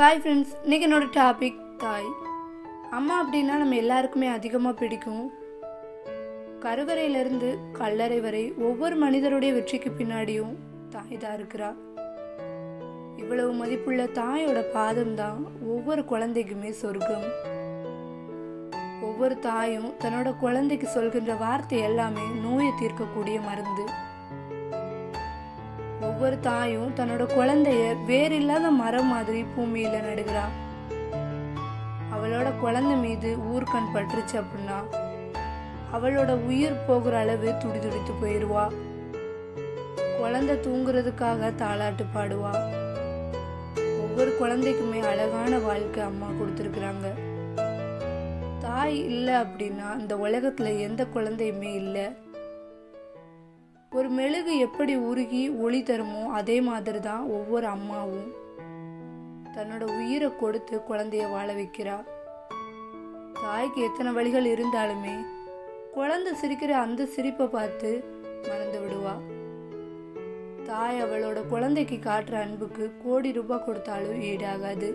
Hi friends இன்றைக்கி என்னோட topic தாய். அம்மா அப்படின்னா நம்ம எல்லாருக்குமே அதிகமாக பிடிக்கும். கருவறையிலிருந்து கல்லறை வரை ஒவ்வொரு மனிதருடைய வெற்றிக்கு பின்னாடியும் தாய் தான் இருக்கிறா. இவ்வளவு மதிப்புள்ள தாயோட பாதம் தான் ஒவ்வொரு குழந்தைக்குமே சொர்க்கம். ஒவ்வொரு தாயும் தன்னோட குழந்தைக்கு சொல்கின்ற வார்த்தை எல்லாமே நோயை தீர்க்கக்கூடிய மருந்து. ஒவ்வொரு தாயும் தன்னோட குழந்தைய வேறில்லாத மரம் மாதிரி பூமியில நடுகிறா. அவளோட குழந்தை மீது ஊர்கண் பட்டுருச்சு அப்படின்னா அவளோட உயிர் போகிற அளவு துடி துடித்து போயிடுவா குழந்தை தூங்குறதுக்காக தாளாட்டு பாடுவா. ஒவ்வொரு குழந்தைக்குமே அழகான வாழ்க்கை அம்மா கொடுத்துருக்குறாங்க. தாய் இல்லை அப்படின்னா இந்த உலகத்துல எந்த குழந்தையுமே இல்லை. ஒரு மெழுகு எப்படி உருகி ஒளி தருமோ அதே மாதிரி தான் ஒவ்வொரு அம்மாவும் தன்னோட உயிரை கொடுத்து குழந்தைய வாழ வைக்கிறா தாய்க்கு எத்தனை வழிகள் இருந்தாலுமே குழந்தை சிரிக்கிற அந்த சிரிப்பை பார்த்து மறந்து விடுவா. தாய் அவளோட குழந்தைக்கு காட்டுற அன்புக்கு கோடி ரூபாய் கொடுத்தாலும் ஈடாகாது.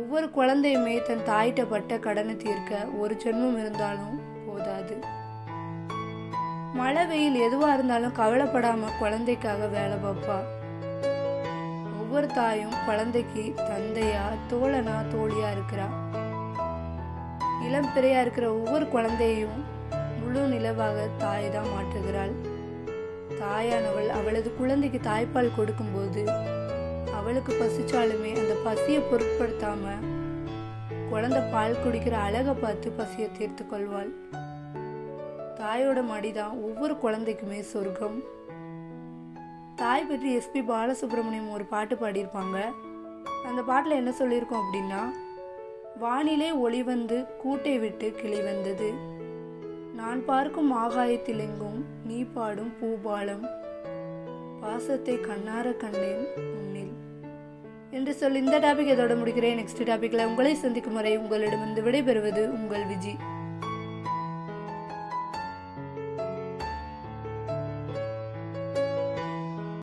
ஒவ்வொரு குழந்தையுமே தன் தாயிட்ட பட்ட கடனை தீர்க்க ஒரு ஜென்மம் இருந்தாலும் போதாது. மழை வெயில் எதுவா இருந்தாலும் கவலைப்படாம குழந்தைக்காக வேலை பார்ப்பா ஒவ்வொரு தாயும் குழந்தைக்கு தந்தையா தோழனா தோழியா இருக்கிறா. இளம் பிறையா இருக்கிற ஒவ்வொரு குழந்தையையும் முழு நிலவாக தாய் தான் மாற்றுகிறாள். தாயானவள் அவளது குழந்தைக்கு தாய்ப்பால் கொடுக்கும்போது அவளுக்கு பசிச்சாலுமே அந்த பசியை பொருட்படுத்தாம குழந்தை பால் குடிக்கிற அழகை பார்த்து பசியை தீர்த்து கொள்வாள். தாயோட மடிதான் ஒவ்வொரு குழந்தைக்குமே சொர்க்கம். தாய் பற்றி எஸ்பி பாலசுப்ரமணியம் ஒரு பாட்டு பாடியிருப்பாங்க. அந்த பாட்டில் என்ன சொல்லியிருக்கோம் அப்படின்னா வானிலே ஒளி வந்து கூட்டை விட்டு கிளி வந்தது. நான் பார்க்கும் ஆகாயத்திலெங்கும் நீ பாடும் பூபாலம். பாசத்தை கண்ணார கண்டேன் உன்னில் என்று சொல்லி இந்த டாபிக் இதோட முடிக்கிறேன். நெக்ஸ்ட் டாபிக்ல உங்களை சந்திக்கும் வரை உங்களிடமிருந்து விடைபெறுவது உங்கள் விஜி.